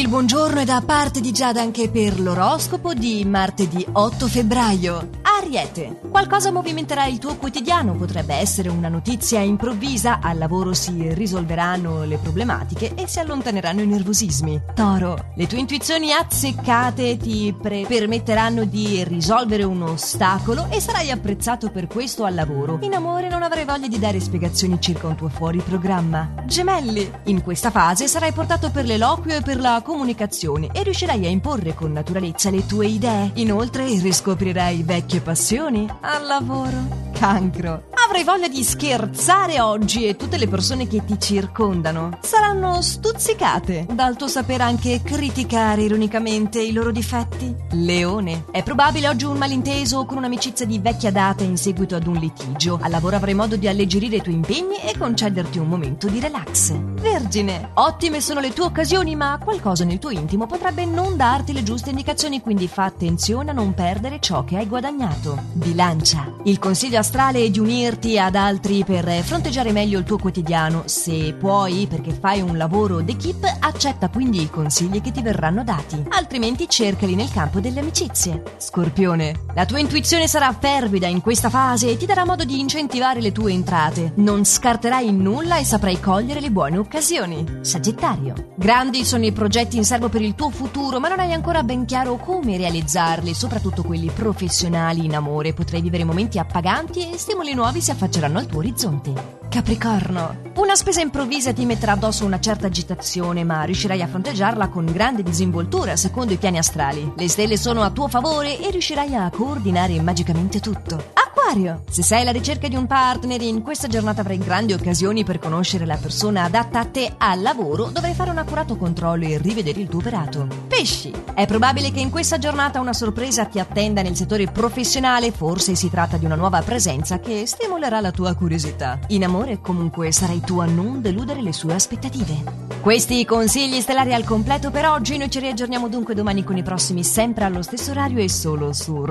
Il buongiorno è da parte di Giada anche per l'oroscopo di martedì 8 febbraio. Ariete, qualcosa movimenterà il tuo quotidiano, potrebbe essere una notizia improvvisa, al lavoro si risolveranno le problematiche e si allontaneranno i nervosismi. Toro, le tue intuizioni azzeccate ti pre- permetteranno di risolvere un ostacolo e sarai apprezzato per questo al lavoro. In amore non avrai voglia di dare spiegazioni circa un tuo fuori programma. Gemelli, in questa fase sarai portato per l'eloquio e per la comunicazione e riuscirai a imporre con naturalezza le tue idee. Inoltre riscoprirai vecchie passioni al lavoro. Cancro. Avrai voglia di scherzare oggi e tutte le persone che ti circondano saranno stuzzicate dal tuo saper anche criticare ironicamente i loro difetti. Leone. È probabile oggi un malinteso con un'amicizia di vecchia data in seguito ad un litigio. Al lavoro avrai modo di alleggerire i tuoi impegni e concederti un momento di relax. Vergine. Ottime sono le tue occasioni, ma qualcosa nel tuo intimo potrebbe non darti le giuste indicazioni, quindi fa attenzione a non perdere ciò che hai guadagnato. Bilancia. Il consiglio astrale è di unirti ad altri per fronteggiare meglio il tuo quotidiano. Se puoi, perché fai un lavoro d'equipe, accetta quindi i consigli che ti verranno dati. Altrimenti cercali nel campo delle amicizie. Scorpione. La tua intuizione sarà fervida in questa fase e ti darà modo di incentivare le tue entrate. Non scarterai nulla e saprai cogliere le buone occasioni. Sagittario. Grandi sono i progetti in serbo per il tuo futuro, ma non hai ancora ben chiaro come realizzarli, soprattutto quelli professionali in amore. Potrai vivere momenti appaganti e stimoli nuovi si affacceranno al tuo orizzonte. Capricorno. Una spesa improvvisa ti metterà addosso una certa agitazione, ma riuscirai a fronteggiarla con grande disinvoltura secondo i piani astrali. Le stelle sono a tuo favore e riuscirai a coordinare magicamente tutto. Acquario. Se sei alla ricerca di un partner, in questa giornata avrai grandi occasioni per conoscere la persona adatta a te al lavoro, dovrai fare un accurato controllo e rivedere il tuo operato. Pesci. È probabile che in questa giornata una sorpresa ti attenda nel settore professionale, forse si tratta di una nuova presenza che stimolerà la tua curiosità. In amore comunque sarai tu a non deludere le sue aspettative. Questi consigli stellari al completo per oggi, noi ci riaggiorniamo dunque domani con i prossimi sempre allo stesso orario e solo su